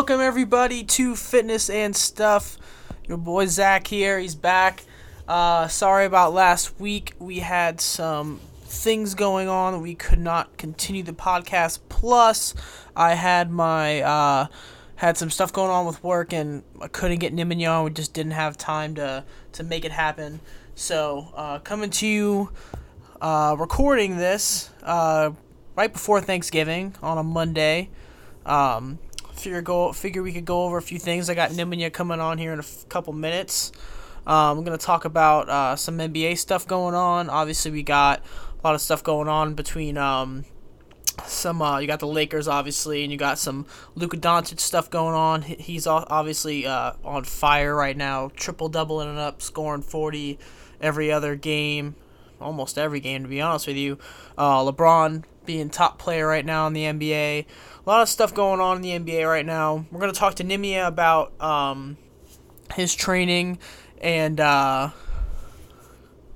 Welcome everybody to Fitness and Stuff. Your boy Zach here. He's back. Uh, sorry about last week. We had some things going on. We could not continue the podcast. Plus, I had my uh, had some stuff going on with work, and I couldn't get Nimanya. We just didn't have time to to make it happen. So, uh, coming to you, uh, recording this uh, right before Thanksgiving on a Monday. Um, figure go figure we could go over a few things. I got Nimanya coming on here in a f- couple minutes. Um, I'm gonna talk about uh, some NBA stuff going on. Obviously, we got a lot of stuff going on between um, some. Uh, you got the Lakers, obviously, and you got some Luka Doncic stuff going on. He's obviously uh, on fire right now, triple doubling it up, scoring 40 every other game, almost every game to be honest with you. Uh, LeBron being top player right now in the NBA. Lot of stuff going on in the NBA right now. We're gonna talk to Nimanya about um, his training and uh,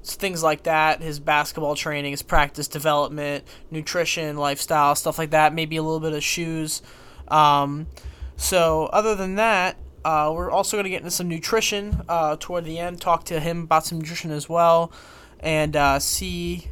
things like that. His basketball training, his practice development, nutrition, lifestyle, stuff like that. Maybe a little bit of shoes. Um, so other than that, uh, we're also going to get into some nutrition uh, toward the end. Talk to him about some nutrition as well, and uh, see.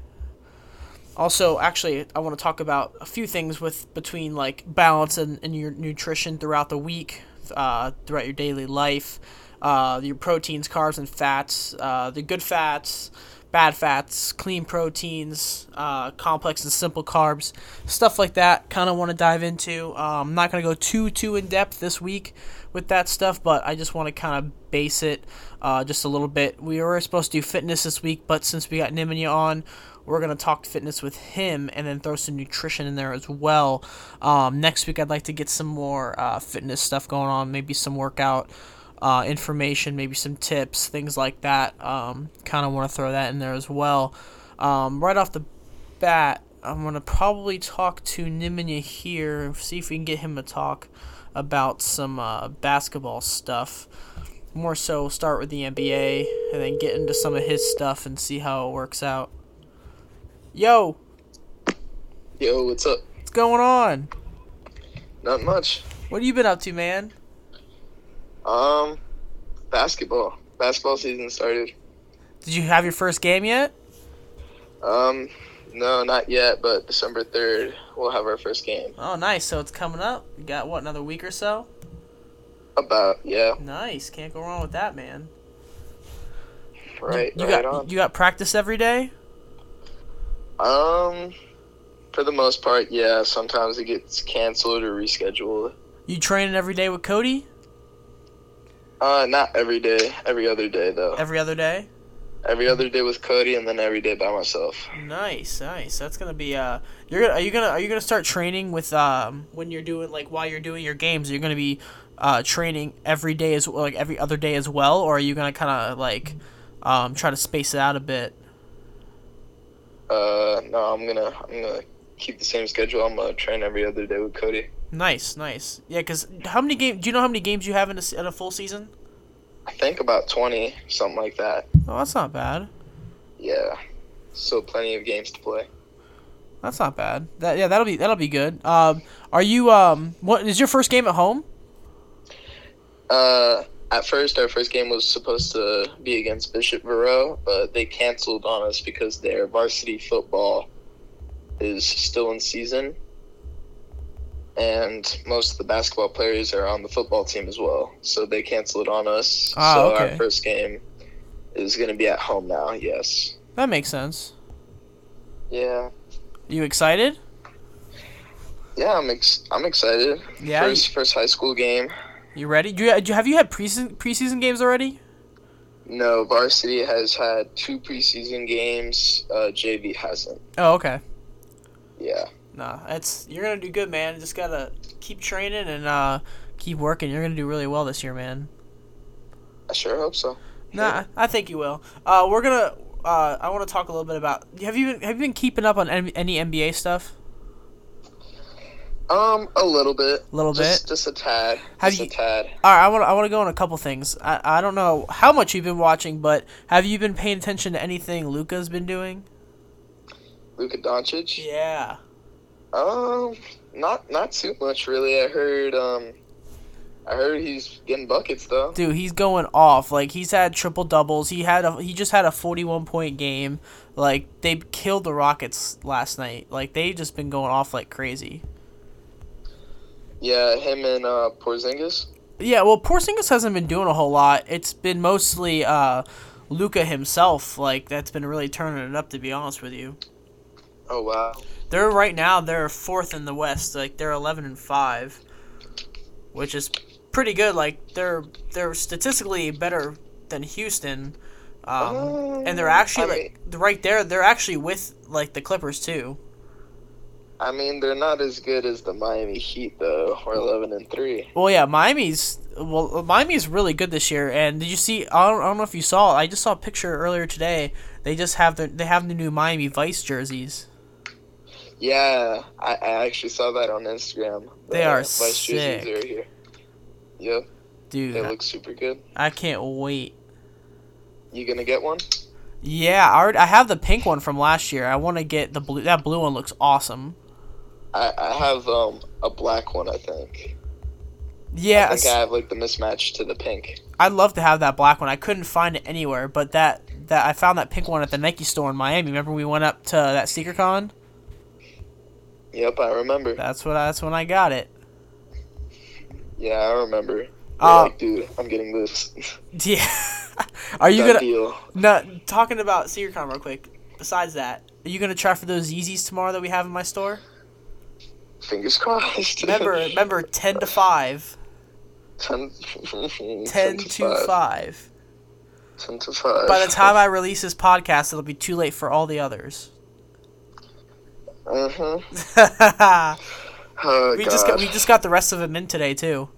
Also, actually, I want to talk about a few things with between like balance and, and your nutrition throughout the week, uh, throughout your daily life. Uh, your proteins, carbs, and fats. Uh, the good fats, bad fats, clean proteins, uh, complex and simple carbs, stuff like that. Kind of want to dive into. Um, I'm not gonna go too too in depth this week with that stuff, but I just want to kind of base it uh, just a little bit. We were supposed to do fitness this week, but since we got Nimanya on, we're gonna talk fitness with him and then throw some nutrition in there as well. Um, next week, I'd like to get some more uh, fitness stuff going on, maybe some workout uh, information, maybe some tips, things like that. Um, kind of want to throw that in there as well. Um, right off the bat, I'm gonna probably talk to Nimanya here, see if we can get him to talk about some uh, basketball stuff. More so, start with the NBA and then get into some of his stuff and see how it works out. Yo, Yo, what's up? what's going on? Not much. What have you been up to, man? Um, basketball. Basketball season started. Did you have your first game yet? Um, no, not yet, but December 3rd, we'll have our first game. Oh, nice. So it's coming up. You got what, another week or so? About, yeah, Nice. Can't go wrong with that, man. right, You right got on. you got practice every day? Um, for the most part, yeah, sometimes it gets canceled or rescheduled. You training every day with Cody? Uh, not every day, every other day, though. Every other day? Every other day with Cody and then every day by myself. Nice, nice. That's gonna be uh. You're gonna are you gonna are you gonna start training with um when you're doing like while you're doing your games? You're gonna be uh training every day as like every other day as well, or are you gonna kind of like um try to space it out a bit? Uh, no, I'm gonna, I'm gonna keep the same schedule. I'm gonna train every other day with Cody. Nice, nice. Yeah, cause how many games? Do you know how many games you have in a, in a full season? I think about 20, something like that. Oh, that's not bad. Yeah. So plenty of games to play. That's not bad. That yeah, that'll be that'll be good. Um, are you um what is your first game at home? Uh, at first, our first game was supposed to be against Bishop Verot, but they canceled on us because their varsity football is still in season. And most of the basketball players are on the football team as well. So they canceled on us. Ah, so okay. our first game is going to be at home now, yes. That makes sense. Yeah. You excited? Yeah, I'm ex- I'm excited. Yeah. First first high school game. You ready? Do you, have you had preseason preseason games already? No, varsity has had two preseason games. Uh, JV hasn't. Oh, okay. Yeah. Nah, it's you're gonna do good, man. Just gotta keep training and uh keep working. You're gonna do really well this year, man. I sure hope so. Nah, I think you will. Uh, we're gonna. Uh, I want to talk a little bit about. Have you been Have you been keeping up on any NBA stuff? Um, a little bit. A little just, bit. Just a tad. Have just you- a tad. All right, I want I want to go on a couple things. I I don't know how much you've been watching, but have you been paying attention to anything Luka's been doing? Luka Doncic. Yeah. Um, not not too much really. I heard um I heard he's getting buckets though. Dude, he's going off. Like he's had triple doubles. He had a he just had a 41 point game. Like they killed the Rockets last night. Like they've just been going off like crazy. Yeah, him and uh, Porzingis. Yeah, well, Porzingis hasn't been doing a whole lot. It's been mostly uh, Luka himself. Like that's been really turning it up. To be honest with you, Oh wow. they're right now they're fourth in the West. Like they're 11 and five, which is pretty good. Like they're they're statistically better than Houston. Um, and they're actually I like right there. They're actually with like the Clippers too. I mean, they're not as good as the Miami Heat though. We're eleven and three. Well, yeah, Miami's well, Miami's really good this year. And did you see? I don't, I don't know if you saw. I just saw a picture earlier today. They just have the they have the new Miami Vice jerseys. Yeah, I, I actually saw that on Instagram. They The are Vice jerseys sick. are here. Yep, Dude, they I, look super good. I can't wait. You gonna get one? Yeah, I already, I have the pink one from last year. I want to get the blue. That blue one looks awesome. I, I have um a black one. I think. Yeah, I think I have like the mismatch to the pink. I'd love to have that black one. I couldn't find it anywhere, but that that I found that pink one at the Nike store in Miami. Remember we went up to that sneaker con? Yep, I remember. That's what that's when I got it. Yeah, I remember. Uh, like, dude, I'm getting this. Yeah. Are you Done gonna deal. no talking about sneaker con real quick? Besides that, are you gonna try for those Yeezys tomorrow that we have in my store? Fingers crossed. Remember, remember, ten to five. ten, 10 to 5. Ten to five. By the time I release this podcast, it'll be too late for all the others. Mhm. Oh, we just got we just got the rest of them in today too.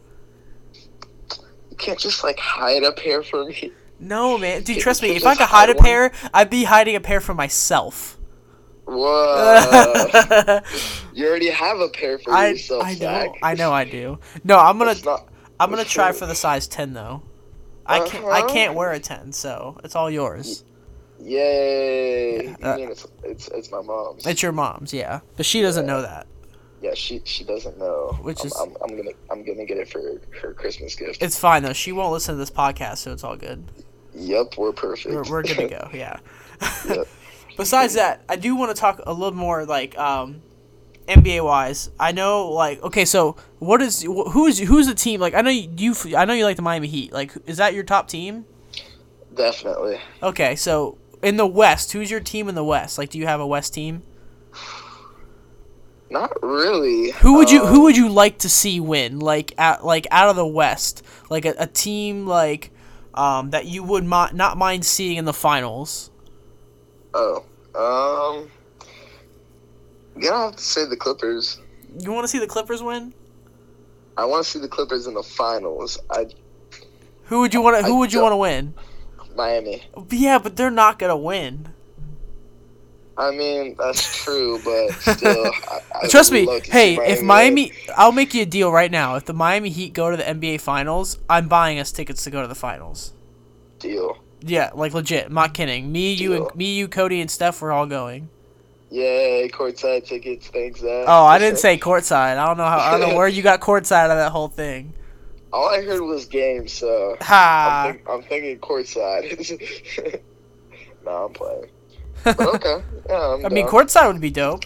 You can't just like hide a pair for me. No man, dude, trust me. If I could hide a hide one. pair, I'd be hiding a pair for myself. Whoa. you already have a pair for I yourself, I know Zach. I know I do. No, I'm gonna not. I'm gonna try for the size ten though. I can't I Uh-huh. can't wear a ten, so it's all yours. Yay! Yeah, uh, mean it's, it's it's my mom's. It's your mom's, yeah, but she doesn't know that. yeah, she she doesn't know. Which I'm, is- I'm, I'm gonna I'm gonna get it for her Christmas gift. It's fine though. She won't listen to this podcast, so it's all good. Yep, we're perfect. We're, we're good to go. Yeah. Yep. Besides that, I do want to talk a little more like um, NBA wise. I know like okay, so what is wh- who's who's the team? Like I know you, you I know you like the Miami Heat. Like is that your top team? Definitely. Okay, so in the West, who's your team in the West? Like do you have a West team? Not really. Who would you Um, who would you like to see win? Like at like out of the West, like a, a team like um, that you would mi- not mind seeing in the finals. Oh, um, I'm gonna have to say the Clippers. You want to see the Clippers win? I want to see the Clippers in the finals. I Who would you want to I Who would you want to win? Miami. Yeah, but they're not gonna win. I mean, that's true, but still. I, I Trust me. love to see Hey, if win. Miami, I'll make you a deal right now. If the Miami Heat go to the NBA Finals, I'm buying us tickets to go to the finals. deal. Yeah, like legit. I'm not kidding. Me, you, and me, you, Cody, and Steph, we're all going. Yay, courtside tickets. Thanks, Zach. Oh, I didn't say courtside. I don't know how. I don't know where you got courtside out of that whole thing. All I heard was game, so I'm, Ha. think, I'm thinking courtside. no, I'm playing. But okay, yeah, I'm I mean, down. courtside would be dope.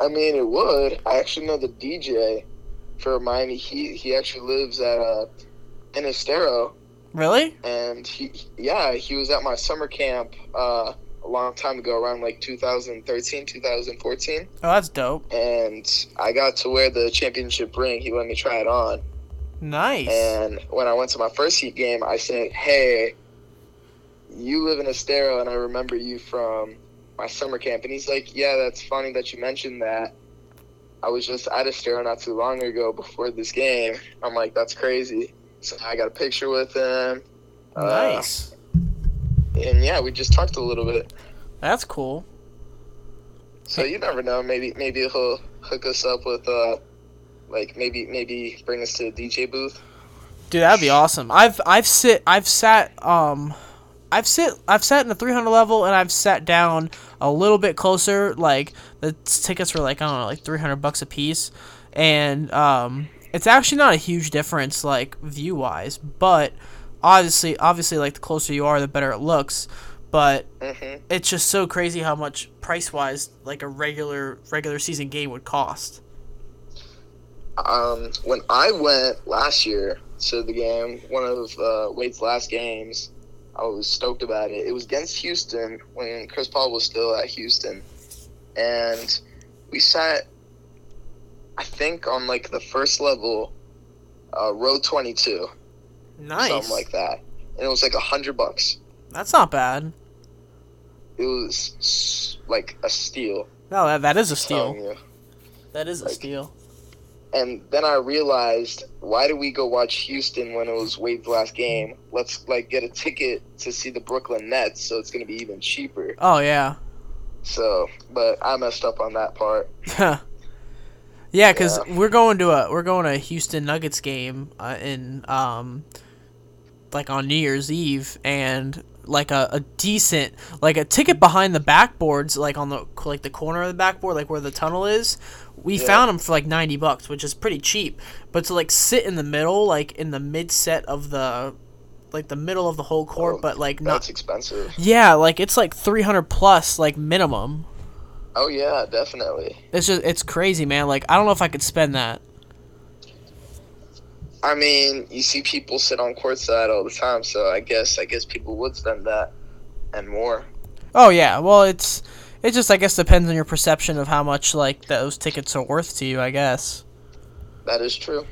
I mean, it would. I actually know the DJ for Miami Heat. He actually lives at uh, in Estero, Really? and he, yeah, he was at my summer camp uh, a long time ago, around like 2013, 2014, Oh, that's dope. and I got to wear the championship ring. He let me try it on, Nice. and when I went to my first Heat game, I said, "Hey, you live in Estero, and I remember you from." My summer camp, and he's like, "Yeah, that's funny that you mentioned that. I was just at Estero not too long ago before this game. I'm like, that's crazy. So I got a picture with him. Uh, nice. and yeah, we just talked a little bit. That's cool. So you never know. Maybe maybe he'll hook us up with uh, like maybe maybe bring us to the DJ booth. Dude, that'd be awesome. I've I've sit I've sat um I've sit I've sat in the 300 level and I've sat down a little bit closer like the tickets were like I don't know like 300 bucks a piece and um it's actually not a huge difference like view wise, but obviously obviously like the closer you are the better it looks. But hmm it's just so crazy how much price wise like a regular regular season game would cost. Um, when I went last year to the game, one of uh, Wade's last games, I was stoked about it. It was against Houston when Chris Paul was still at Houston, and we sat, I think, on like the first level, uh, row twenty-two, Nice. something like that, and it was like a hundred bucks. That's not bad. It was like a steal. No, that, that is a steal. you. That is a Like- steal. And then I realized, why did we go watch Houston when it was Wade's last game? Let's like get a ticket to see the Brooklyn Nets, so it's gonna be even cheaper. Oh yeah. So, but I messed up on that part. yeah, because Yeah. we're going to a we're going to a Houston Nuggets game uh, in um like on New Year's Eve and like a, a decent like a ticket behind the backboards like on the like the corner of the backboard like where the tunnel is we Yeah. found them for like 90 bucks which is pretty cheap but to like sit in the middle like in the mid set of the like the middle of the whole court Oh, but like not That's expensive. yeah like it's like 300 plus like minimum Oh yeah, definitely. It's just it's crazy, man. Like I don't know if I could spend that. I mean, you see people sit on courtside all the time, so I guess I guess people would spend that and more. Oh yeah, well it's it just I guess depends on your perception of how much like those tickets are worth to you. I guess That is true.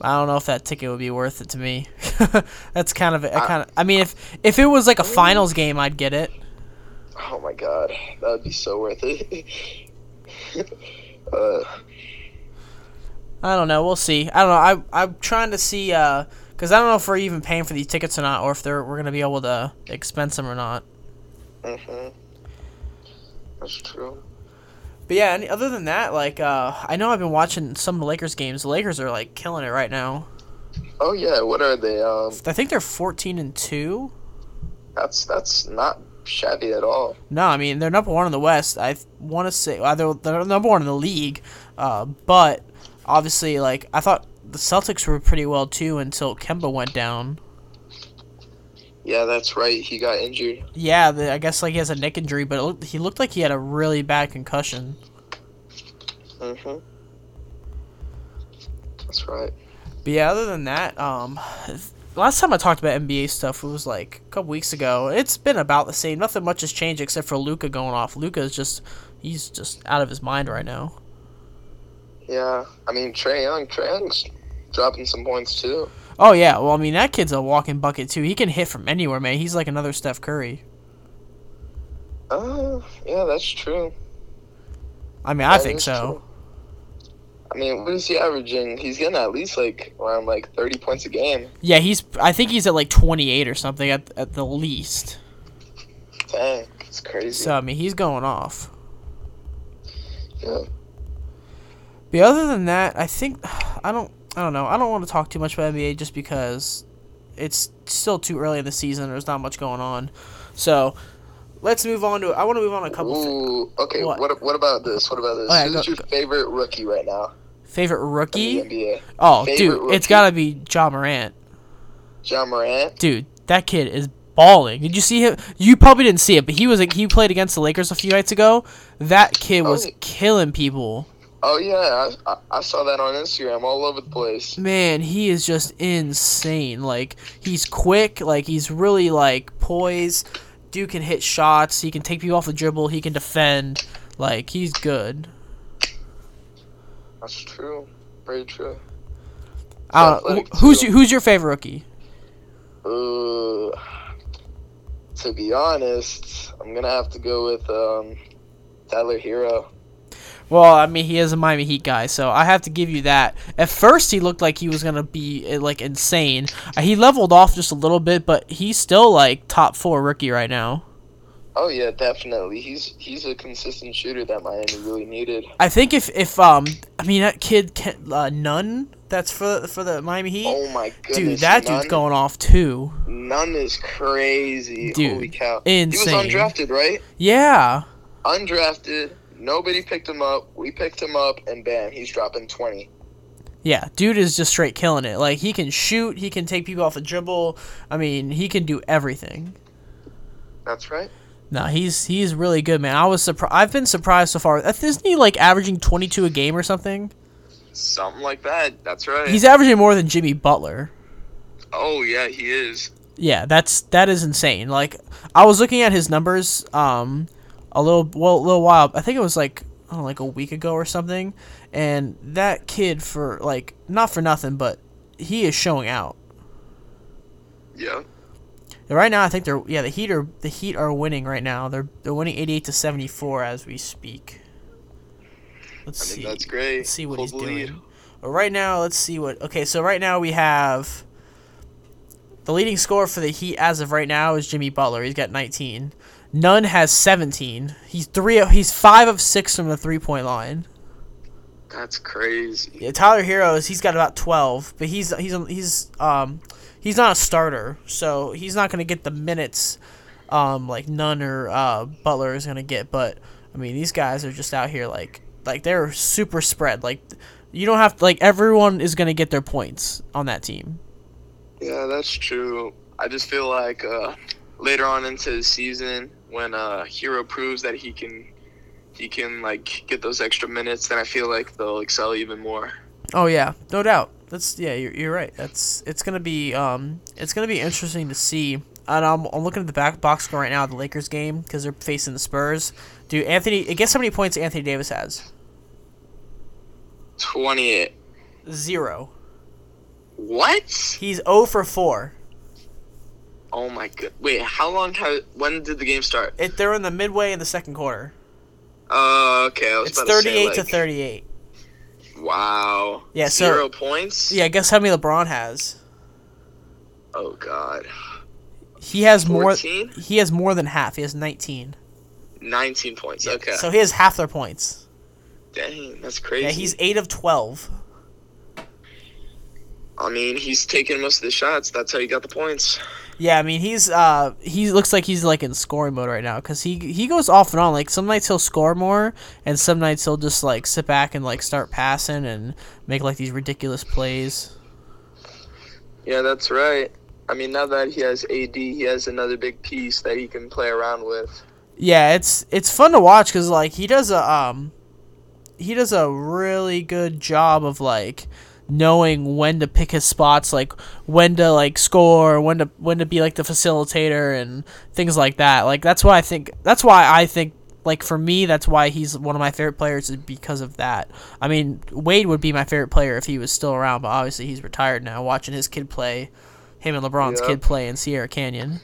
I don't know if that ticket would be worth it to me. That's kind of I I- kind of I mean if if it was like a finals game, I'd get it. Oh my god, that would be so worth it. uh, I don't know. We'll see. I don't know. I I'm trying to see uh because I don't know if we're even paying for these tickets or not, or if they're we're gonna be able to expense them or not. hmm That's true. But yeah, any, other than that, like uh I know I've been watching some of the Lakers games. The Lakers are like killing it right now. Oh yeah, what are they? Um, I think they're 14 and 2. that's that's not shabby at all. No, I mean, they're number 1 in the West. I want to say uh, they're, number 1 in the league. Uh, but obviously like I thought the Celtics were pretty well too until Kemba went down. Yeah, that's right. He got injured. Yeah, the, I guess like he has a neck injury, but it looked, he looked like he had a really bad concussion. hmm That's right. But yeah, other than that, um, last time I talked about NBA stuff it was like a couple weeks ago. It's been about the same. Nothing much has changed except for Luka going off. Luka is just he's just out of his mind right now. Yeah, I mean Trae Young. Trae Young's dropping some points too. Oh yeah, well I mean that kid's a walking bucket too. He can hit from anywhere, man. He's like another Steph Curry. Uh, yeah, that's true. I mean, I think so. true. I mean, what is he averaging? He's getting at least like around like thirty points a game. Yeah, he's. I think he's at like 28 or something at at the least. Dang, it's crazy. So I mean, he's going off. yeah. But other than that, I think I don't. I don't know. I don't want to talk too much about NBA just because it's still too early in the season. There's not much going on. So let's move on to. I want to move on to a couple thi- Ooh, okay. What? What? what about this? What about this? Oh, okay, Who's go- your favorite rookie right now favorite in the rookie. NBA? Oh, Favorite dude, it's gotta be Ja Morant. Ja Morant. Dude, that kid is balling. Did you see him? You probably didn't see it, but he was he played against the Lakers a few nights ago. That kid Oh, was yeah. killing people. Oh yeah, I, I, I saw that on Instagram all over the place. Man, he is just insane. Like he's quick. Like he's really like poised. Dude can hit shots. He can take people off the dribble. He can defend. Like he's good. That's true. Very true. I don't know. athletic, Wh- Who's your, who's your favorite rookie? Uh, to be honest, I'm gonna have to go with um, Tyler Herro. Well, I mean, he is a Miami Heat guy, so I have to give you that. At first, he looked like he was gonna be uh, like insane. Uh, he leveled off just a little bit, but he's still like top four rookie right now. Oh yeah, definitely. He's he's a consistent shooter that Miami really needed. I think if if um, I mean that kid can, uh, Nunn, that's for for the Miami Heat. Oh my goodness, Dude, that Nunn, dude's going off too. Nunn is crazy. Dude, Holy cow! insane. He was undrafted, right? Yeah. Undrafted. Nobody picked him up. We picked him up, and bam, he's dropping twenty. Yeah, dude is just straight killing it. Like he can shoot, he can take people off the dribble. I mean, he can do everything. That's right. No, he's he's really good, man. I was surprised. I've been surprised so far. Isn't he like averaging twenty two a game or something? Something like that. That's right. He's averaging more than Jimmy Butler. oh yeah, he is. Yeah, that's that is insane. Like I was looking at his numbers um a little well a little while. I think it was like know, like a week ago or something, and that kid for like not for nothing, but he is showing out. Yeah. Right now, I think they're yeah the Heat are the Heat are winning right now. They're they're winning eighty eight to seventy four as we speak. Let's I mean see. that's great. Let's see what he's lead. doing. But right now, let's see what. Okay, so right now we have the leading scorer for the Heat as of right now is Jimmy Butler. He's got 19. Nunn has 17. He's three. He's five of six from the three point line. That's crazy. Yeah, Tyler Herro's. He's got about 12, but he's he's he's um he's not a starter, so he's not gonna get the minutes um like Nunn or uh, Butler is gonna get. But I mean, these guys are just out here like like they're super spread. Like you don't have like everyone is gonna get their points on that team. Yeah, that's true. I just feel like uh, later on into the season, when uh, Herro proves that he can, he can like get those extra minutes, then I feel like they'll excel even more. Oh yeah, no doubt. That's yeah, you're, you're right. That's it's gonna be um it's gonna be interesting to see. And I'm, I'm looking at the back box score right now, of the Lakers game, because they're facing the Spurs. Dude, Anthony, guess how many points Anthony Davis has? Twenty-eight. Zero. What? He's 0 for 4. Oh my god! Wait, how long? How when did the game start? It, they're in the midway in the second quarter. Uh, okay. It's about to say, 38 to 38. Wow. Yeah, so- Zero points. Yeah, guess how many LeBron has? Oh god. He has more. He has more than half. He has 19. Nineteen points. Yeah, Okay. So he has half their points. Dang, that's crazy. Yeah, he's 8 of 12. I mean, he's taking most of the shots. That's how he got the points. Yeah, I mean he's uh he looks like he's like in scoring mode right now because he he goes off and on. Like some nights he'll score more, and some nights he'll just like sit back and like start passing and make like these ridiculous plays. Yeah, that's right. I mean, now that he has AD, he has another big piece that he can play around with. Yeah, it's it's fun to watch because like he does a um he does a really good job of like knowing when to pick his spots, like when to like score, when to when to be like the facilitator and things like that. Like that's why I think that's why I think like for me that's why he's one of my favorite players is because of that. I mean, Wade would be my favorite player if he was still around, but obviously he's retired now. Watching his kid play, him and LeBron's Yep. kid play in Sierra Canyon.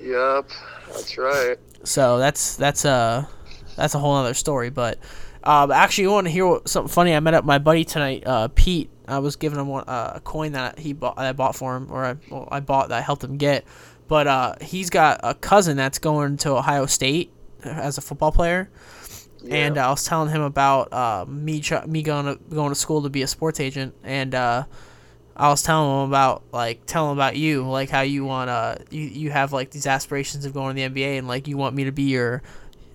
Yep, that's right. So that's that's a that's a whole other story. But um, actually, you want to hear what, something funny? I met up my buddy tonight, uh, Pete. I was giving him one, uh, a coin that he bought, that I bought for him, or I, well, I bought that I helped him get. But uh, he's got a cousin that's going to Ohio State as a football player, Yeah. and uh, I was telling him about uh, me me going to going to school to be a sports agent, and uh, I was telling him about like telling him about you, like how you want uh you, you have like these aspirations of going to the NBA, and like you want me to be your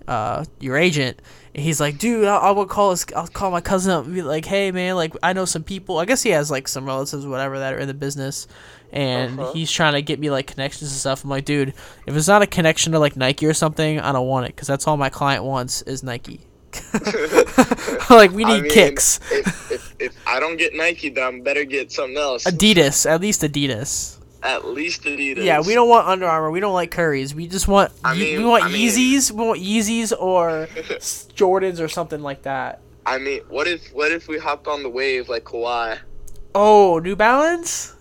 uh your agent. And he's like, dude, I, I will call his, I'll call my cousin up and be like, hey man, like I know some people. I guess he has like some relatives, or whatever, that are in the business, and Uh-huh. he's trying to get me like connections and stuff. I'm like, dude, if it's not a connection to like Nike or something, I don't want it because that's all my client wants is Nike. like we I need mean, kicks. If, if, if I don't get Nike, then I better get something else. Adidas, at least Adidas. At least Adidas. Yeah, we don't want Under Armour. We don't like Currys. We just want I mean- we want I mean- Yeezys. We want Yeezys or Jordans or something like that. I mean, what if what if we hopped on the wave like Kawhi? Oh, New Balance.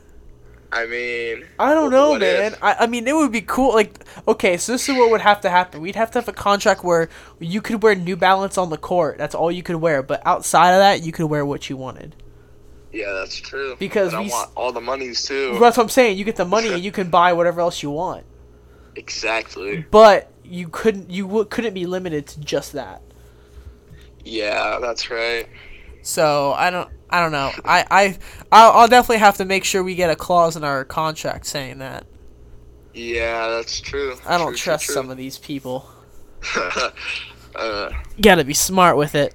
I mean, I don't know, man. if? I, I mean, it would be cool. Like, okay, so this is what would have to happen. We'd have to have a contract where you could wear New Balance on the court. That's all you could wear. But outside of that, you could wear what you wanted. Yeah, that's true. Because I we s- want all the monies too. That's what I'm saying. You get the money and you can buy whatever else you want. Exactly. But you couldn't. You w- couldn't be limited to just that. Yeah, that's right. So I don't. I don't know. I I I'll, I'll definitely have to make sure we get a clause in our contract saying that. Yeah, that's true. I don't True, true, trust true. some of these people. uh, You gotta be smart with it.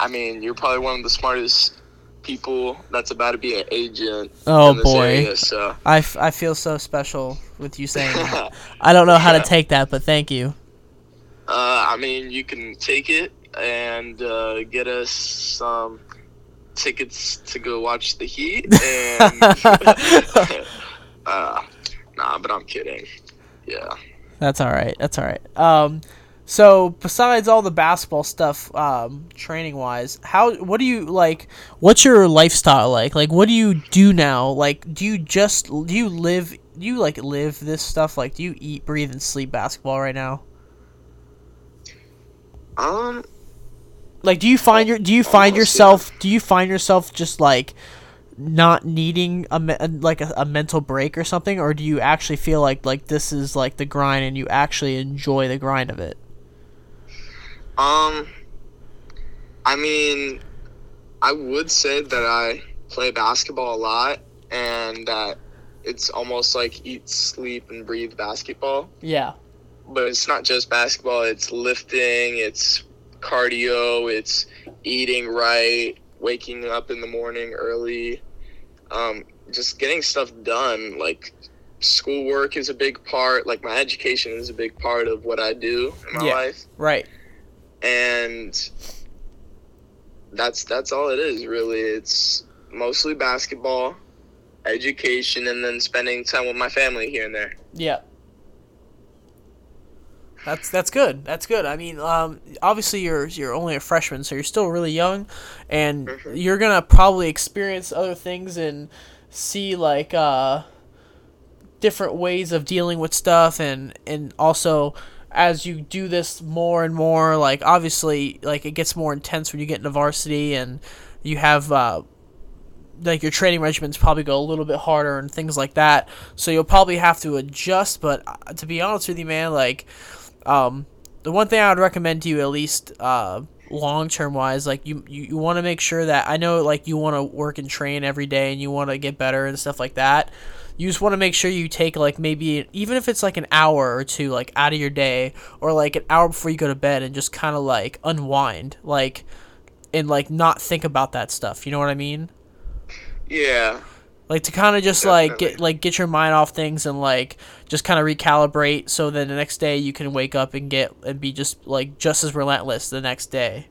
I mean, you're probably one of the smartest people that's about to be an agent. Oh, boy. area, so I, f- I feel so special with you saying that. I don't know how to take that, but thank you. Uh, I mean, you can take it and uh, get us some tickets to go watch the Heat. And uh, nah, but I'm kidding. Yeah. That's all right. That's all right. Um, so besides all the basketball stuff, um, training wise, how what do you like? What's your lifestyle like? Like, what do you do now? Like, do you just do you live? Do you like live this stuff? Like, do you eat, breathe, and sleep basketball right now? Um. Like, do you find your do you find yourself do you find yourself just like not needing a me- like a, a mental break or something, or do you actually feel like like this is like the grind and you actually enjoy the grind of it? Um. I mean, I would say that I play basketball a lot, and that it's almost like eat, sleep, and breathe basketball. Yeah. but it's not just basketball it's lifting it's cardio it's eating right waking up in the morning early um, just getting stuff done like schoolwork is a big part like my education is a big part of what i do in my Yeah. life Right. And that's that's all it is really it's mostly basketball education and then spending time with my family here and there Yeah. That's that's good. That's good. I mean, um, obviously you're you're only a freshman, so you're still really young, and Mhm. you're gonna probably experience other things and see like uh, different ways of dealing with stuff, and and also as you do this more and more, like obviously like it gets more intense when you get into varsity and you have uh, like your training regimens probably go a little bit harder and things like that. So you'll probably have to adjust. But uh, to be honest with you, man, like um, the one thing I would recommend to you, at least uh, long term wise, like you you, you want to make sure that I know like you want to work and train every day and you want to get better and stuff like that. You just want to make sure you take like maybe even if it's like an hour or two like out of your day or like an hour before you go to bed and just kind of like unwind like and like not think about that stuff. You know what I mean? yeah like to kind of just like get like get your mind off things and like just kind of recalibrate so then the next day you can wake up and get and be just like just as relentless the next day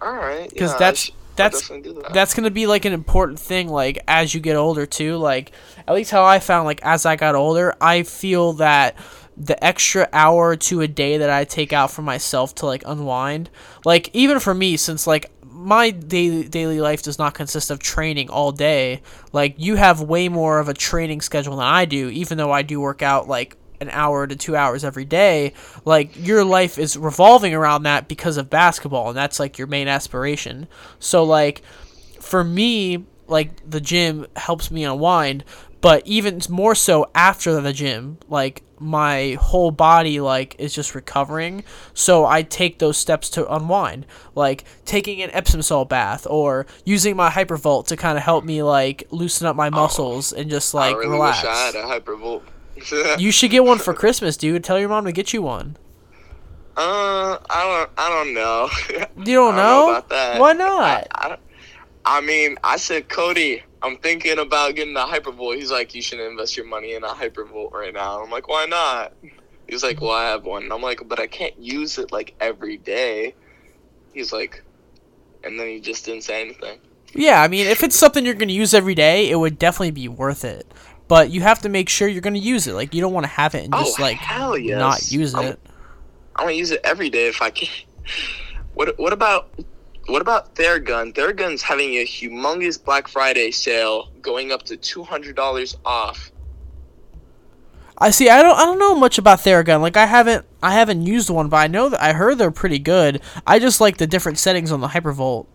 all right because yeah, that's that's that. that's gonna be like an important thing like as you get older too like at least how i found like as i got older i feel that the extra hour to a day that i take out for myself to like unwind like even for me since like my daily daily life does not consist of training all day like you have way more of a training schedule than i do even though i do work out like an hour to two hours every day like your life is revolving around that because of basketball and that's like your main aspiration. So like for me like the gym helps me unwind but even more so after the gym like my whole body like is just recovering. So i take those steps to unwind like taking an epsom salt bath or using my hypervolt to kind of help me like loosen up my oh, muscles and just like I really relax wish I had a hypervolt. you should get one for christmas dude tell your mom to get you one uh, I don't, I don't know. you don't I know, about that. why not I, I, don't- I mean, I said, Cody, I'm thinking about getting a hypervolt. He's like, you shouldn't invest your money in a hypervolt right now. I'm like, why not? He's like, well, I have one. And I'm like, but I can't use it like every day. He's like, and then he just didn't say anything. Yeah, I mean, if it's something you're going to use every day, it would definitely be worth it. But you have to make sure you're going to use it. Like, you don't want to have it and oh, just, oh, like, yes. not use I'm- it. I'm gonna use it every day if I can. What What about What about Theragun? Theragun's having a humongous Black Friday sale, going up to two hundred dollars off. I see. I don't. I don't know much about Theragun. Like, I haven't. I haven't used one, but I know that I heard they're pretty good. I just like the different settings on the Hypervolt.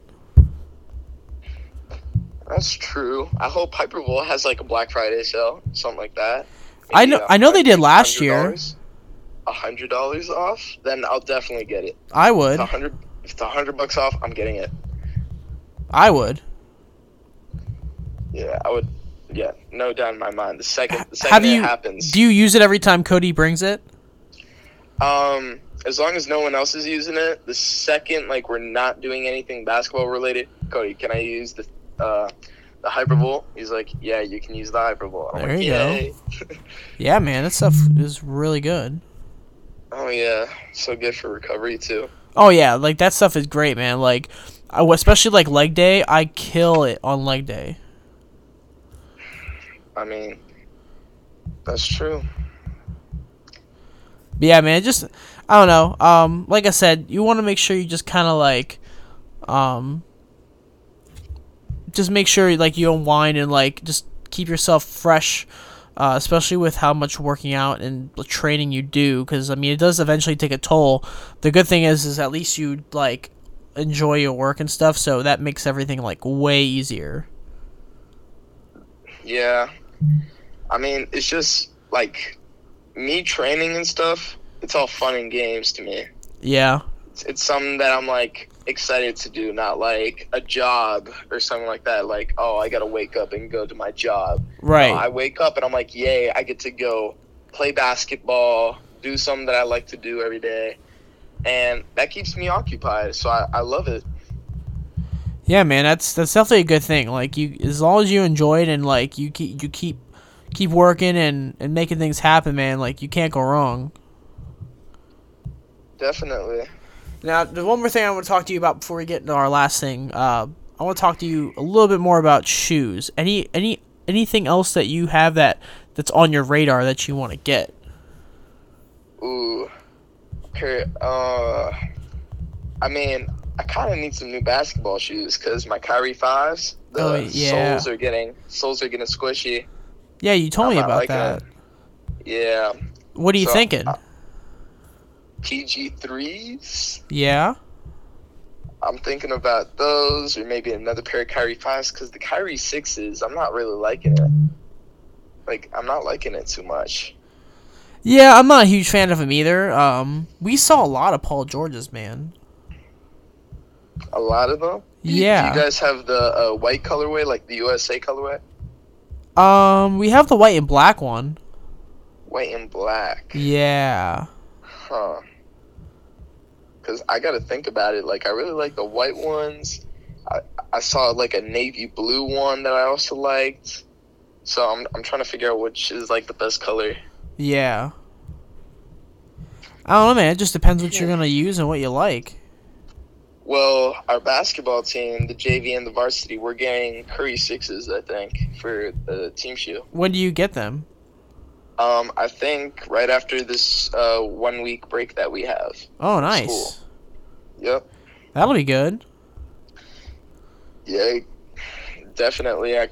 That's true. I hope Hypervolt has like a Black Friday sale, something like that. I know- I know they did last year. A hundred dollars off, then I'll definitely get it. I would. hundred, if it's a hundred bucks off, I'm getting it. I would. Yeah, I would. Yeah, no doubt in my mind. The second, the second Have it you? happens, Do you use it every time Cody brings it? Um, as long as no one else is using it, the second like we're not doing anything basketball related, Cody, can I use the uh, the hypervolt? He's like, yeah, you can use the hypervolt. I'm There like, you go. Yeah, man, that stuff is really good. Oh yeah, so good for recovery too. Oh yeah, like that stuff is great, man. Like, I, especially like leg day, I kill it on leg day. I mean, that's true. But yeah, man, just I don't know. Um, like I said, you want to make sure you just kind of like, um, just make sure like you unwind and like just keep yourself fresh, uh, especially with how much working out and training you do. Because I mean, it does eventually take a toll. The good thing is, is at least you like enjoy your work and stuff, so that makes everything like way easier. Yeah. I mean, it's just like me training and stuff. It's all fun and games to me. Yeah, It's, it's something that I'm like excited to do, not like a job or something like that. Like, oh, I gotta wake up and go to my job. right. No, I wake up and I'm like, yay, I get to go play basketball, do something that I like to do every day. And that keeps me occupied. So I, I love it. Yeah, man, that's that's definitely a good thing. Like you, as long as you enjoy it and like you keep you keep keep working and and making things happen, man. Like you can't go wrong. Definitely. Now, the one more thing I want to talk to you about before we get into our last thing, uh, I want to talk to you a little bit more about shoes. Any any anything else that you have that that's on your radar that you want to get? Ooh. Okay. Uh, I mean, I kind of need some new basketball shoes because my Kyrie fives, the Oh, yeah. soles are getting soles are getting squishy. Yeah, you told I'm me about that. it. Yeah. What are you So, thinking? PG threes. yeah. I'm thinking about those, or maybe another pair of Kyrie fives, because the Kyrie sixes, I'm not really liking it. Like, I'm not liking it too much. Yeah, I'm not a huge fan of him either. Um, we saw a lot of Paul George's, man. A lot of them. Yeah. Do you guys have the uh, white colorway, like the USA colorway? Um, we have the white and black one. White and black. Yeah. Huh. Because I got to think about it. Like, I really like the white ones. I, I saw like a navy blue one that I also liked. So I'm, I'm trying to figure out which is like the best color. Yeah. I don't know, man. It just depends what you're gonna use and what you like. Well, our basketball team, the JV and the varsity, we're getting Curry sixes, I think, for the team shoe. When do you get them? Um, I think right after this uh, one week break that we have. Oh, nice. Cool. Yep. That'll be good. Yeah. Definitely. I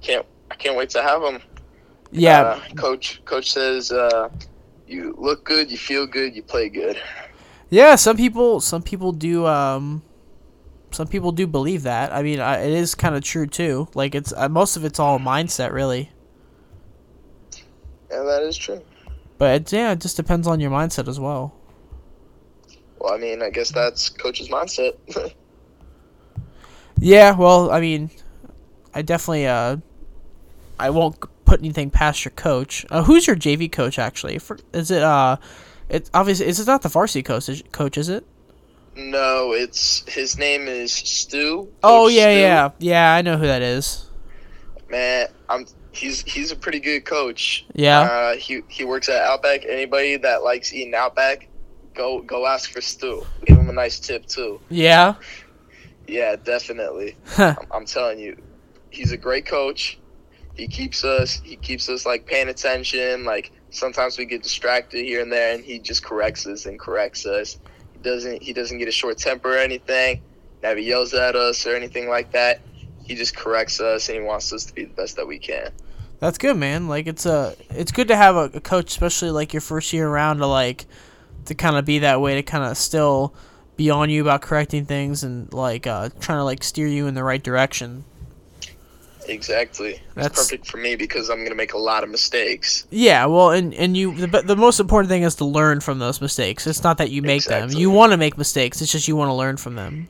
can't. I can't wait to have them. Yeah. Uh, coach. Coach says, uh, "You look good. You feel good. You play good." yeah. Some people, some people do. Um, some people do believe that. I mean, I, it is kind of true too. Like it's uh, most of it's all mindset, really. And that is true. But it, yeah, it just depends on your mindset as well. Well, I mean, I guess that's coach's mindset. Yeah. Well, I mean, I definitely. Uh, I won't put anything past your coach. Uh, who's your JV coach actually? For, is it uh, it obviously is it not the varsity coach? Is, coach is it? no, it's his name is Stu. Oh yeah, Stu. yeah, yeah. I know who that is. Man, I'm. He's he's a pretty good coach. Yeah. Uh, he he works at Outback. Anybody that likes eating Outback, go go ask for Stu. Give him a nice tip too. Yeah. Yeah, definitely. Huh. I'm, I'm telling you, he's a great coach. He keeps us he keeps us like paying attention. Like sometimes we get distracted here and there, and he just corrects us and corrects us. He doesn't he doesn't get a short temper or anything. Never yells at us or anything like that. He just corrects us and he wants us to be the best that we can. That's good, man. Like it's a, it's good to have a, a coach, especially like your first year around, to like, to kind of be that way, to kind of still be on you about correcting things and like uh, trying to like steer you in the right direction. Exactly. That's That's- perfect for me because I'm gonna make a lot of mistakes. Yeah, well, and and you the but the most important thing is to learn from those mistakes. It's not that you make them. You want to make mistakes. It's just you want to learn from them.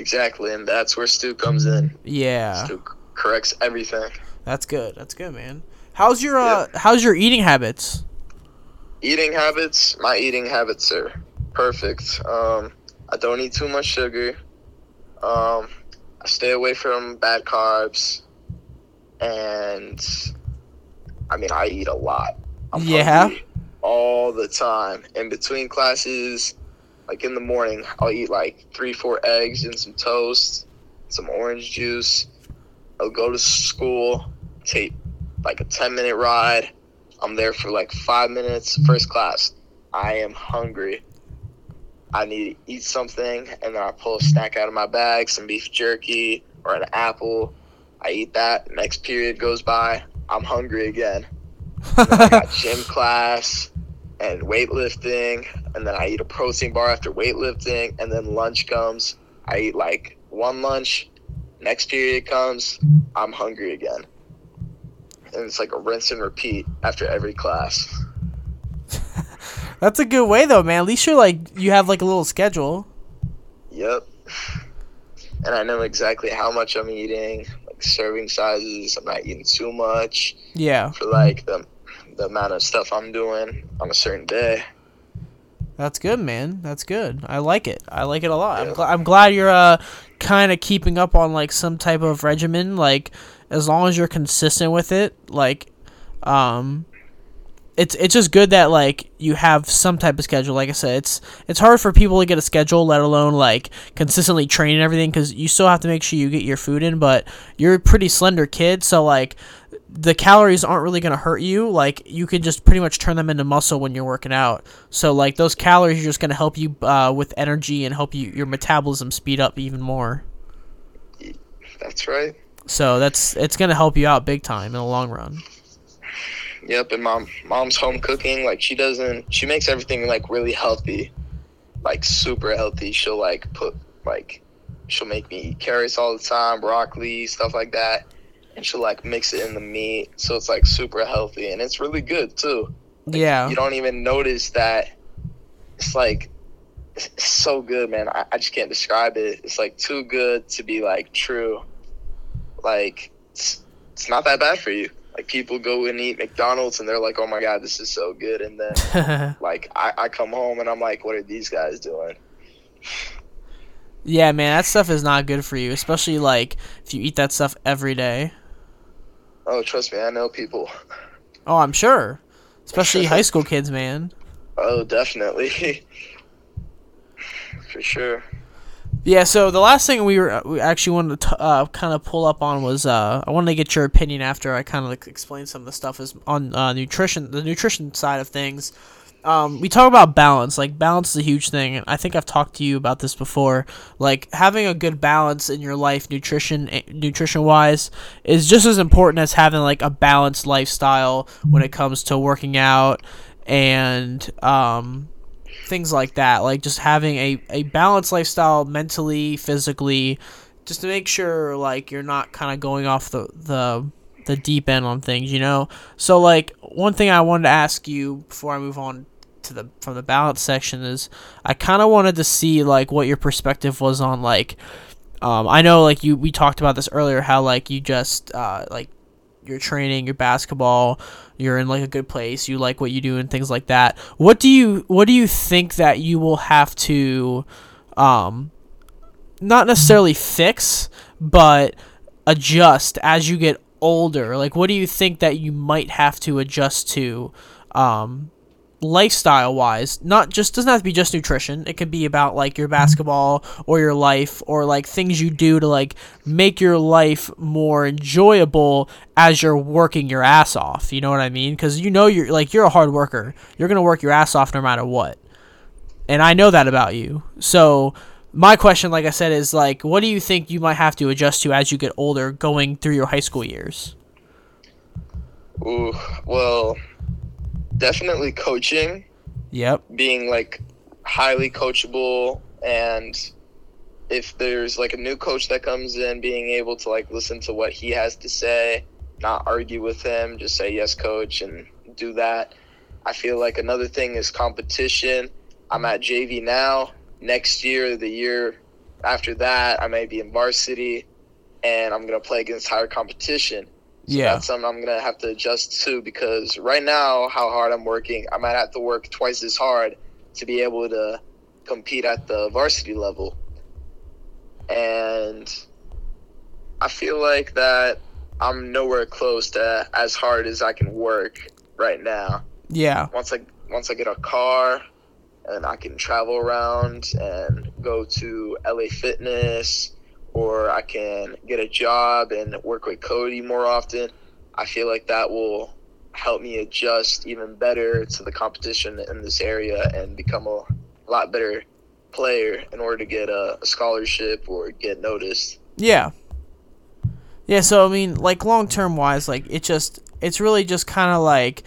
Exactly, and that's where Stu comes in. Yeah, Stu corrects everything. that's good. That's good, man. How's your uh how's your eating habits? Eating habits. My eating habits are perfect. Um, I don't eat too much sugar. Um, I stay away from bad carbs, and I mean I eat a lot. I'm Yeah? all the time. In between classes, like in the morning, I'll eat like three, four eggs and some toast, some orange juice. I'll go to school, take like a ten minute ride. I'm there for like five minutes, first class. I am hungry. I need to eat something, and then I pull a snack out of my bag, some beef jerky or an apple. I eat that. Next period goes by. I'm hungry again. I got gym class and weightlifting, and then I eat a protein bar after weightlifting, and then lunch comes. I eat like one lunch. Next period comes. I'm hungry again. And it's like a rinse and repeat after every class. That's a good way though, man. At least you're like you have like a little schedule. Yep. And I know exactly how much I'm eating, like serving sizes. I'm not eating too much Yeah, for like the the amount of stuff I'm doing on a certain day. that's good, man. That's good. I like it. I like it a lot. I'm, gl- I'm glad you're uh kind of keeping up on like some type of regimen. Like as long as you're consistent with it, like um. It's, it's just good that like you have some type of schedule. Like I said, it's it's hard for people to get a schedule, let alone like consistently train and everything, because you still have to make sure you get your food in. But you're a pretty slender kid, so like the calories aren't really going to hurt you. Like you can just pretty much turn them into muscle when you're working out. So like those calories are just going to help you uh, with energy and help you your metabolism speed up even more. That's right. So that's it's going to help you out big time in the long run. Yep, and mom mom's home cooking. Like she doesn't she makes everything like really healthy. Like super healthy. She'll like put like she'll make me eat carrots all the time, broccoli, stuff like that. And she'll like mix it in the meat. So it's like super healthy and it's really good too. Yeah. You don't even notice that it's like it's so good, man. I, I just can't describe it. It's like too good to be like true. Like it's, it's not that bad for you. Like people go and eat McDonald's and they're like, "Oh my god, this is so good," and then like I, I come home and I'm like, "What are these guys doing?" yeah, man, that stuff is not good for you, especially like if you eat that stuff every day. Oh, trust me, I know people. Oh, I'm sure. Especially high school kids, man. Oh, definitely, for sure. Yeah, so the last thing we were we actually wanted to t- uh, kind of pull up on was uh, I wanted to get your opinion after I kind of like explain some of the stuff is on uh, nutrition, the nutrition side of things. Um, we talk about balance. Like balance is a huge thing, I think I've talked to you about this before. Like having a good balance in your life, nutrition nutrition wise, is just as important as having like a balanced lifestyle when it comes to working out and um, things like that like just having a, a balanced lifestyle mentally physically just to make sure like you're not kind of going off the, the the deep end on things you know so like one thing i wanted to ask you before i move on to the from the balance section is i kind of wanted to see like what your perspective was on like um, i know like you we talked about this earlier how like you just uh, like your training, your basketball, you're in like a good place, you like what you do and things like that. What do you what do you think that you will have to um not necessarily fix, but adjust as you get older? Like what do you think that you might have to adjust to um lifestyle wise not just doesn't have to be just nutrition. It could be about like your basketball or your life or like things you do to like make your life more enjoyable as you're working your ass off. You know what i mean? Because you know you're like you're a hard worker. You're gonna work your ass off no matter what. And i know that about you. So my question like i said is like what do you think you might have to adjust to as you get older going through your high school years? Ooh, well, definitely coaching. yep. Being like highly coachable and if there's like a new coach that comes in being able to like listen to what he has to say not argue with him just say yes coach and do that. I feel like another thing is competition. I'm at jv now next year the year after that i may be in varsity and i'm going to play against higher competition so yeah that's something I'm gonna have to adjust to because right now, how hard I'm working, I might have to work twice as hard to be able to compete at the varsity level. And I feel like that I'm nowhere close to as hard as I can work right now. Yeah. Once I once I get a car and I can travel around and go to LA Fitness or I can get a job and work with Cody more often, I feel like that will help me adjust even better to the competition in this area and become a lot better player in order to get a, scholarship or get noticed. Yeah. Yeah, so I mean, like long term wise, like it just it's really just kind of like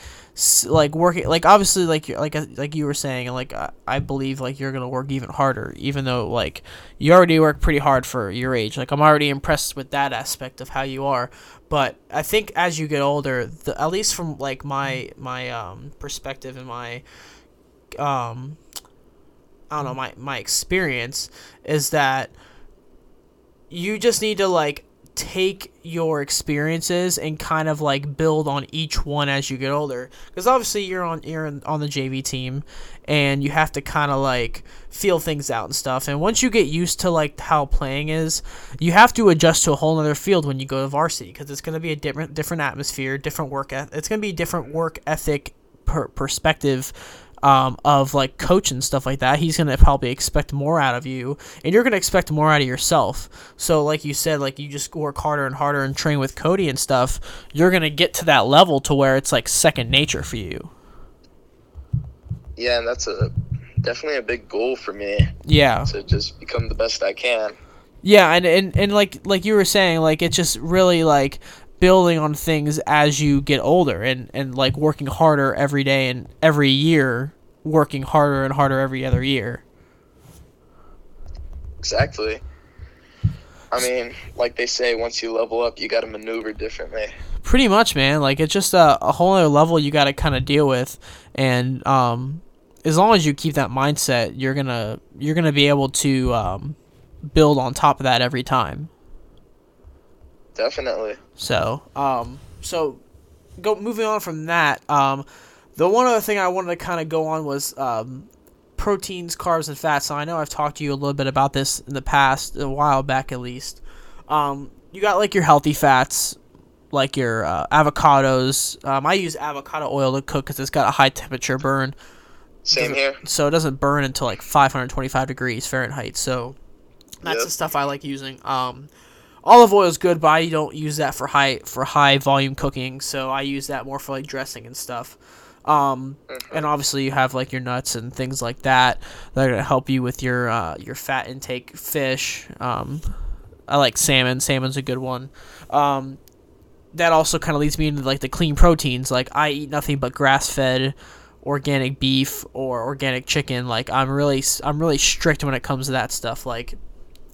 like working like obviously like like uh, like you were saying and like I believe like you're gonna work even harder even though like you already work pretty hard for your age. Like I'm already impressed with that aspect of how you are. But I think as you get older the, at least from like my my um perspective and my um I don't know my my experience is that you just need to like take your experiences and kind of like build on each one as you get older. Because obviously you're on you're on the JV team and you have to kind of like feel things out and stuff. And once you get used to like how playing is you have to adjust to a whole other field when you go to varsity because it's going to be a different different atmosphere different work it's going to be different work ethic per- perspective um, of like coach and stuff like that, he's gonna probably expect more out of you, and you're gonna expect more out of yourself. So, like you said, like you just work harder and harder and train with Cody and stuff, you're gonna get to that level to where it's like second nature for you. Yeah, and that's a definitely a big goal for me. Yeah. To just become the best I can. Yeah, and, and, and like like you were saying, like it's just really like building on things as you get older and, and like working harder every day and every year working harder and harder every other year. Exactly. I mean, like they say, once you level up, you got to maneuver differently. Pretty much, man. Like it's just a, a whole other level you got to kind of deal with, and um, as long as you keep that mindset, you're gonna you're gonna be able to um, build on top of that every time. Definitely. So, um, so go moving on from that. Um, the one other thing I wanted to kind of go on was um, proteins, carbs, and fats. So I know I've talked to you a little bit about this in the past, a while back at least. Um, you got like your healthy fats, like your uh, avocados. Um, I use avocado oil to cook because it's got a high temperature burn. Same here. So it doesn't burn until like 525 degrees Fahrenheit. So that's yep. the stuff I like using. Um, olive oil is good, but I don't use that for high for high volume cooking. So I use that more for like dressing and stuff. Um, mm-hmm. and obviously you have like your nuts and things like that that are gonna help you with your uh, your fat intake. Fish. Um, I like salmon. Salmon's a good one. Um, that also kind of leads me into like the clean proteins. Like I eat nothing but grass fed organic beef or organic chicken. Like I'm really I'm really strict when it comes to that stuff. Like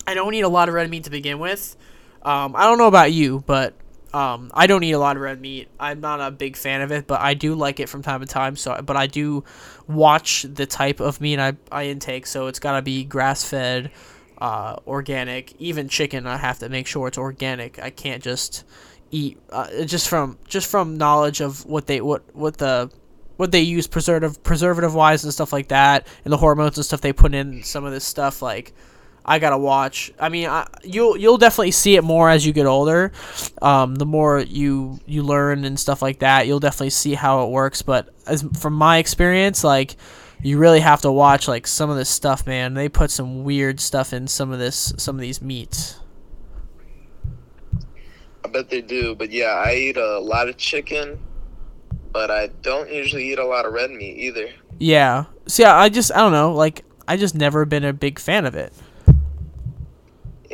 I don't eat a lot of red meat to begin with. Um, I don't know about you, but um, I don't eat a lot of red meat. I'm not a big fan of it, but I do like it from time to time. So, but I do watch the type of meat I, I intake. So it's got to be grass fed, uh, organic. Even chicken, I have to make sure it's organic. I can't just eat uh, just from just from knowledge of what they what what the what they use preservative preservative wise and stuff like that, and the hormones and stuff they put in some of this stuff like I gotta watch. I mean, I, you'll you'll definitely see it more as you get older. Um, the more you you learn and stuff like that, you'll definitely see how it works. But as from my experience, like you really have to watch like some of this stuff, man. They put some weird stuff in some of this some of these meats. I bet they do, but yeah, I eat a lot of chicken, but I don't usually eat a lot of red meat either. Yeah. See, I just I don't know, like I just never been a big fan of it.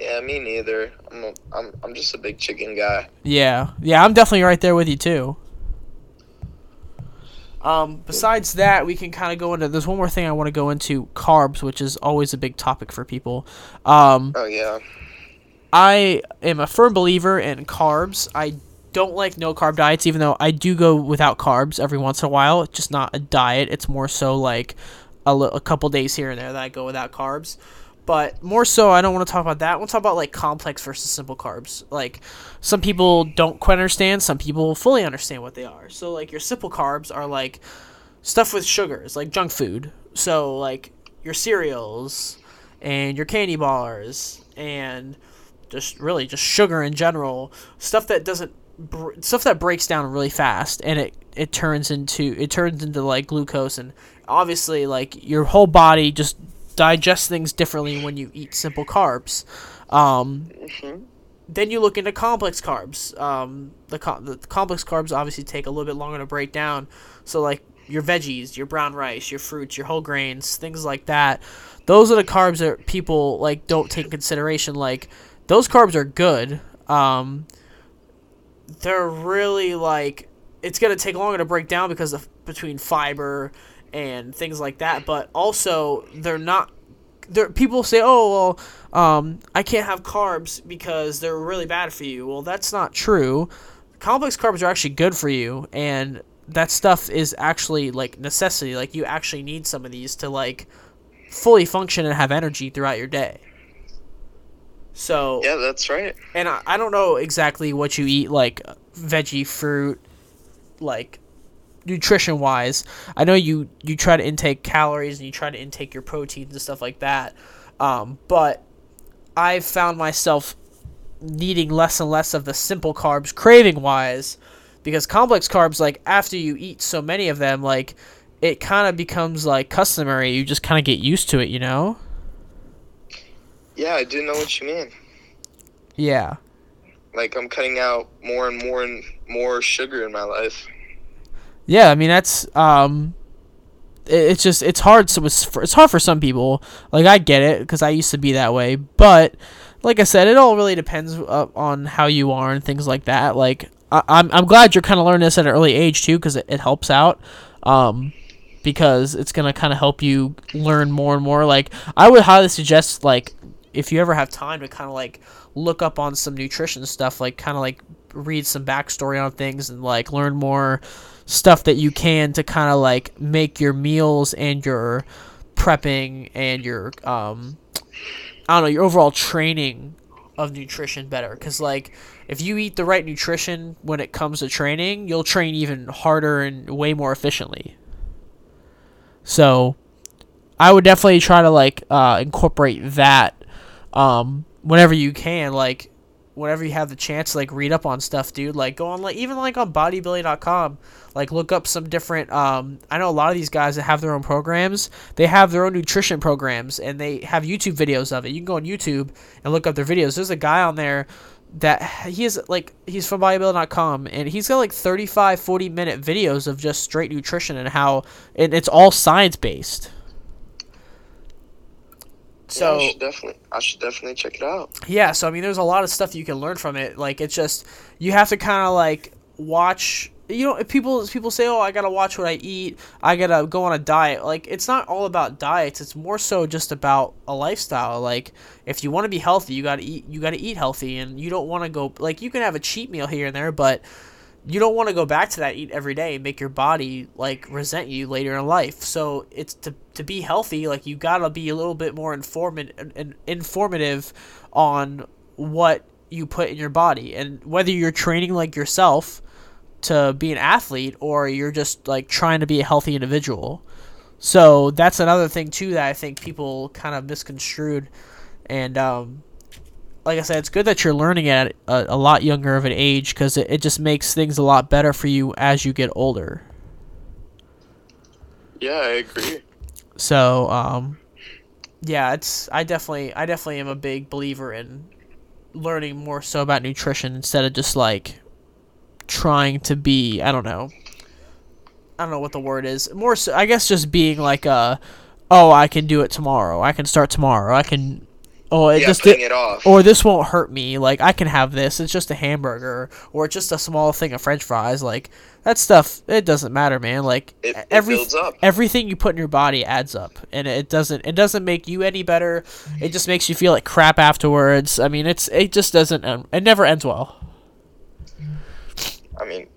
Yeah, me neither. I'm a, I'm I'm just a big chicken guy. Yeah, yeah, I'm definitely right there with you too. Um, besides that, we can kind of go into. There's one more thing I want to go into: carbs, which is always a big topic for people. Um, oh yeah. I am a firm believer in carbs. I don't like no carb diets, even though I do go without carbs every once in a while. It's just not a diet. It's more so like a, a couple days here and there that I go without carbs. But more so, I don't want to talk about that. I want to talk about like complex versus simple carbs. Like some people don't quite understand, some people fully understand what they are. So like your simple carbs are like stuff with sugars, like junk food. So like your cereals and your candy bars and just really just sugar in general, stuff that doesn't stuff that breaks down really fast and it it turns into it turns into like glucose and obviously like your whole body just digests things differently when you eat simple carbs. Um, Mhm. then you look into complex carbs. Um, the, co- the complex carbs obviously take a little bit longer to break down. So like your veggies, your brown rice, your fruits, your whole grains, things like that. Those are the carbs that people like don't take consideration. Like those carbs are good. Um, they're really like it's gonna take longer to break down because of between fiber and things like that. But also they're not. There, people say, "Oh, well, um, I can't have carbs because they're really bad for you." Well, that's not true. Complex carbs are actually good for you, and that stuff is actually like necessity. Like you actually need some of these to like fully function and have energy throughout your day. So Yeah, that's right. and I, I don't know exactly what you eat like veggie fruit like nutrition wise i know you you try to intake calories and you try to intake your proteins and stuff like that um, but i've found myself needing less and less of the simple carbs craving wise because complex carbs like after you eat so many of them like it kind of becomes like customary you just kind of get used to it you know Yeah, I do know what you mean. yeah Like I'm cutting out more and more and more sugar in my life. Yeah, I mean that's um, it, it's just it's hard. So it's it's hard for some people. Like I get it because I used to be that way, but like I said, it all really depends uh, on how you are and things like that. Like I, I'm I'm glad you're kind of learning this at an early age too because it, it helps out. Um, because it's gonna kind of help you learn more and more. Like I would highly suggest like if you ever have time to kind of like look up on some nutrition stuff, like kind of like read some backstory on things and like learn more stuff that you can to kind of like make your meals and your prepping and your um I don't know your overall training of nutrition better. Because like if you eat the right nutrition when it comes to training you'll train even harder and way more efficiently. So i would definitely try to like uh, incorporate that um, whenever you can. Like whenever you have the chance like read up on stuff dude. Like go on like even like on bodybuilding.com like look up some different um i know a lot of these guys that have their own programs. They have their own nutrition programs and they have youtube videos of it. You can go on youtube and look up their videos. There's a guy on there that he is like he's from bodybuilding.com and he's got like 35 40 minute videos of just straight nutrition and how and it's all science based so yeah, I should definitely, I should definitely check it out. yeah, so I mean, there's a lot of stuff you can learn from it. Like, it's just you have to kind of like watch. You know, people people say, "Oh, I gotta watch what I eat. I gotta go on a diet." Like, it's not all about diets. It's more so just about a lifestyle. Like, if you want to be healthy, you gotta eat. You gotta eat healthy, and you don't want to go like you can have a cheat meal here and there, but you don't want to go back to that eat every day and make your body like resent you later in life. So it's to to be healthy, like you gotta be a little bit more informative and informative on what you put in your body and whether you're training like yourself to be an athlete or you're just like trying to be a healthy individual. So that's another thing too that I think people kind of misconstrued and um like I said, it's good that you're learning at a, a lot younger of an age because it, it just makes things a lot better for you as you get older. Yeah, I agree. So, um, yeah, it's I definitely I definitely am a big believer in learning more so about nutrition instead of just like trying to be I don't know I don't know what the word is more so I guess just being like a oh I can do it tomorrow I can start tomorrow I can oh it yeah, just putting it off. or this won't hurt me. Like I can have this. It's just a hamburger, or just a small thing of French fries. Like that stuff, it doesn't matter, man. Like It- it every builds up. everything you put in your body adds up, and it doesn't it doesn't make you any better. It just makes you feel like crap afterwards. I mean, it's it just doesn't. Um, it never ends well, I mean,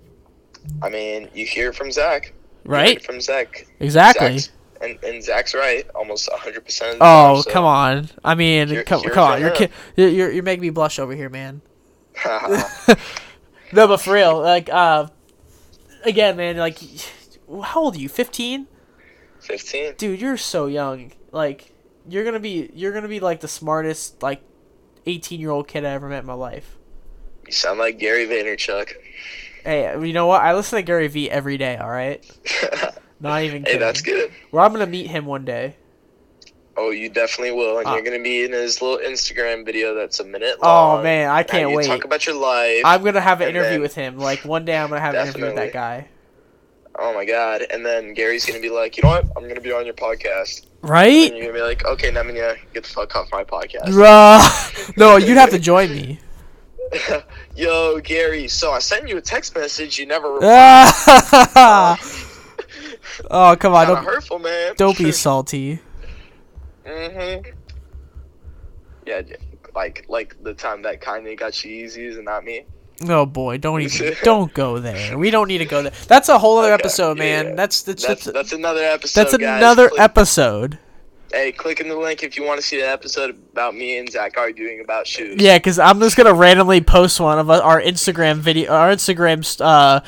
I mean, you hear from Zach, right? from Zach. Exactly. Zach's, and, and Zach's right, almost hundred percent Oh time. so- come on! I mean, You're- come you're come on! You're, ki- you're you're making me blush over here, man. No, but for real, like, uh, again, man, like, how old are you? Fifteen? 15. Dude, you're so young. Like you're gonna be you're gonna be like the smartest like 18 year old kid I ever met in my life. You sound like Gary Vaynerchuk. Hey, you know what? I listen to Gary Vee every day. All right, not even. hey, that's good. Well, I'm gonna meet him one day. Oh, you definitely will, and Ah. you're gonna be in his little Instagram video that's a minute long. Oh man, I can't wait. Talk about your life. I'm gonna have an interview then- with him. Like one day, I'm gonna have an interview with that guy. oh my god! And then Gary's gonna be like, you know what? I'm gonna be on your podcast. Right? And you're gonna be like, okay, Nimanya, get the fuck off my podcast. Bruh. no, you'd have to join me. Yo, Gary. So I sent you a text message. You never. replied. Oh come on! Don't, hurtful, man. don't be salty. Mhm. Yeah, like like the time that Kanye got Yeezys and not me. Oh boy, don't even don't go there. We don't need to go there. That's a whole other Okay, episode, man. yeah. That's that's That's that's, that's another episode. that's guys. another Click- episode. Hey, click in the link if you want to see the episode about me and Zach arguing about shoes. Yeah, because I'm just gonna randomly post one of our Instagram video, our Instagram uh,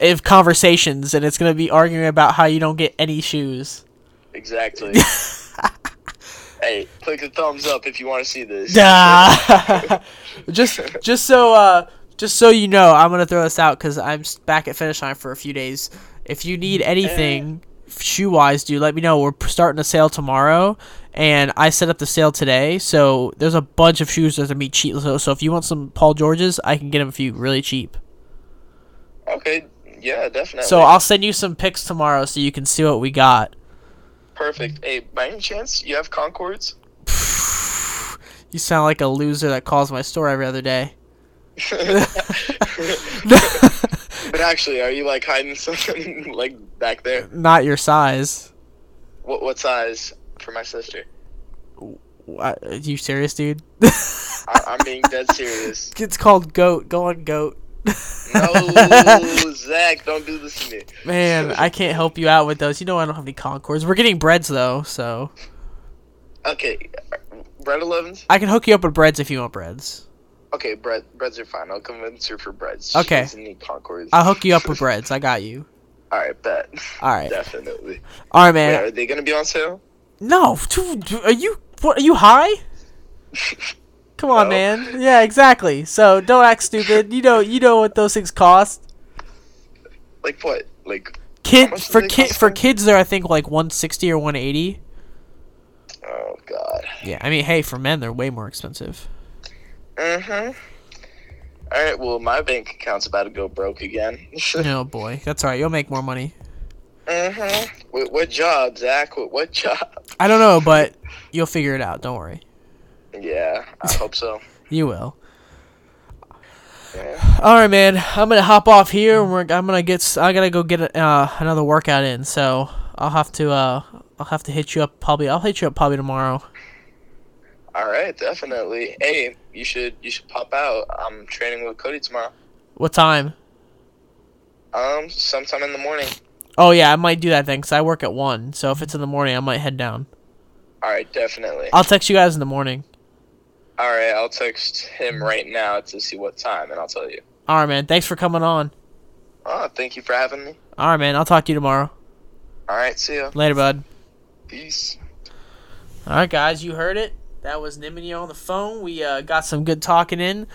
if conversations, and it's gonna be arguing about how you don't get any shoes. Exactly. hey, click the thumbs up if you want to see this. Duh. just just so uh just so you know, I'm gonna throw this out because I'm back at finish line for a few days. If you need anything shoe wise, dude, let me know. We're starting a sale tomorrow, and I set up the sale today. So there's a bunch of shoes that are be cheap. So, so if you want some Paul Georges, I can get them for you really cheap. Okay. Yeah, definitely. So I'll send you some pics tomorrow so you can see what we got. Perfect. Hey, by any chance, you have Concords? You sound like a loser that calls my store every other day. But actually, are you like hiding something like back there? Not your size. What what size for my sister? What, are uh, you serious, dude? I, I'm being dead serious. It's called goat. Go on goat. No, Zach, don't do this to me. Man, I can't help you out with those. You know I don't have any Concords. We're getting Breds though, so Okay, Bred 11s. I can hook you up with Breds if you want Breds. Okay, Bred Breds are fine. I'll convince her for Breds. Okay. She doesn't need Concords. I'll hook you up with Breds. I got you. All right, bet. All right, Definitely. all right, Wait, man. are they gonna be on sale? No, are you what? Are you high? Come on, No. man. Yeah, exactly. So don't act stupid. You know, you know what those things cost. Like what? Like Kid for kid for kids, they're I think like one sixty or one eighty. oh god. Yeah, I mean, hey, for men, they're way more expensive. Mm-hmm. All right. Well, my bank account's about to go broke again. oh boy, that's all right. You'll make more money. mm-hmm. What, what job, Zach? What, what job? I don't know, but you'll figure it out. Don't worry. Yeah, I hope so. You will. Yeah. All right, man. I'm gonna hop off here. and We're, I'm gonna get. s- I gotta go get uh, another workout in. So I'll have to. Uh, I'll have to hit you up. Probably. I'll hit you up probably tomorrow. All right, definitely. Hey, you should you should pop out. I'm training with Cody tomorrow. What time? Um, sometime in the morning. Oh yeah, I might do that then, cause I work at one. So if it's in the morning, I might head down. All right, definitely. I'll text you guys in the morning. All right, I'll text him right now to see what time, and I'll tell you. All right, man. Thanks for coming on. Oh, thank you for having me. All right, man. I'll talk to you tomorrow. All right, see ya. Later, bud. Peace. All right, guys, you heard it. That was Nimini on the phone. We uh, got some good talking in.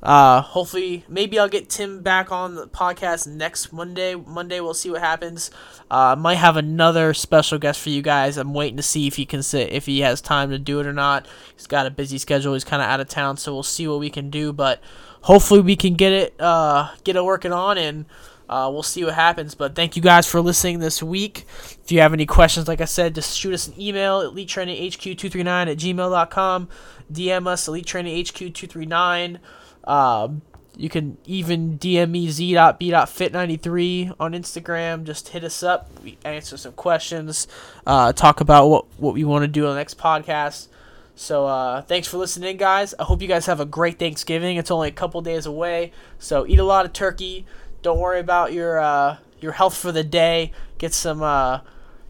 Uh, hopefully, maybe I'll get Tim back on the podcast next Monday. Monday, we'll see what happens. Uh, might have another special guest for you guys. I'm waiting to see if he can sit, if he has time to do it or not. He's got a busy schedule. He's kind of out of town, so we'll see what we can do. But hopefully, we can get it, uh, get it working on and. Uh, we'll see what happens. But thank you guys for listening this week. If you have any questions, like I said, just shoot us an email at elitetraininghq239 at gmail.com. DM us elitetraininghq239. Um, you can even DM me z.b.fit93 on Instagram. Just hit us up. We answer some questions. Uh, talk about what, what we want to do on the next podcast. So uh, thanks for listening, guys. I hope you guys have a great Thanksgiving. It's only a couple days away, so eat a lot of turkey. Don't worry about your uh, your health for the day. Get some uh,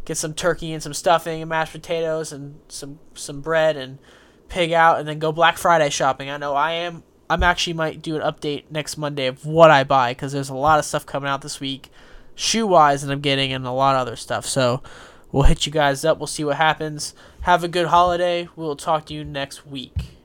get some turkey and some stuffing and mashed potatoes and some some bread and pig out, and then go Black Friday shopping. I know I am. I'm actually might do an update next Monday of what I buy because there's a lot of stuff coming out this week, shoe wise, and I'm getting and a lot of other stuff. So we'll hit you guys up. We'll see what happens. Have a good holiday. We'll talk to you next week.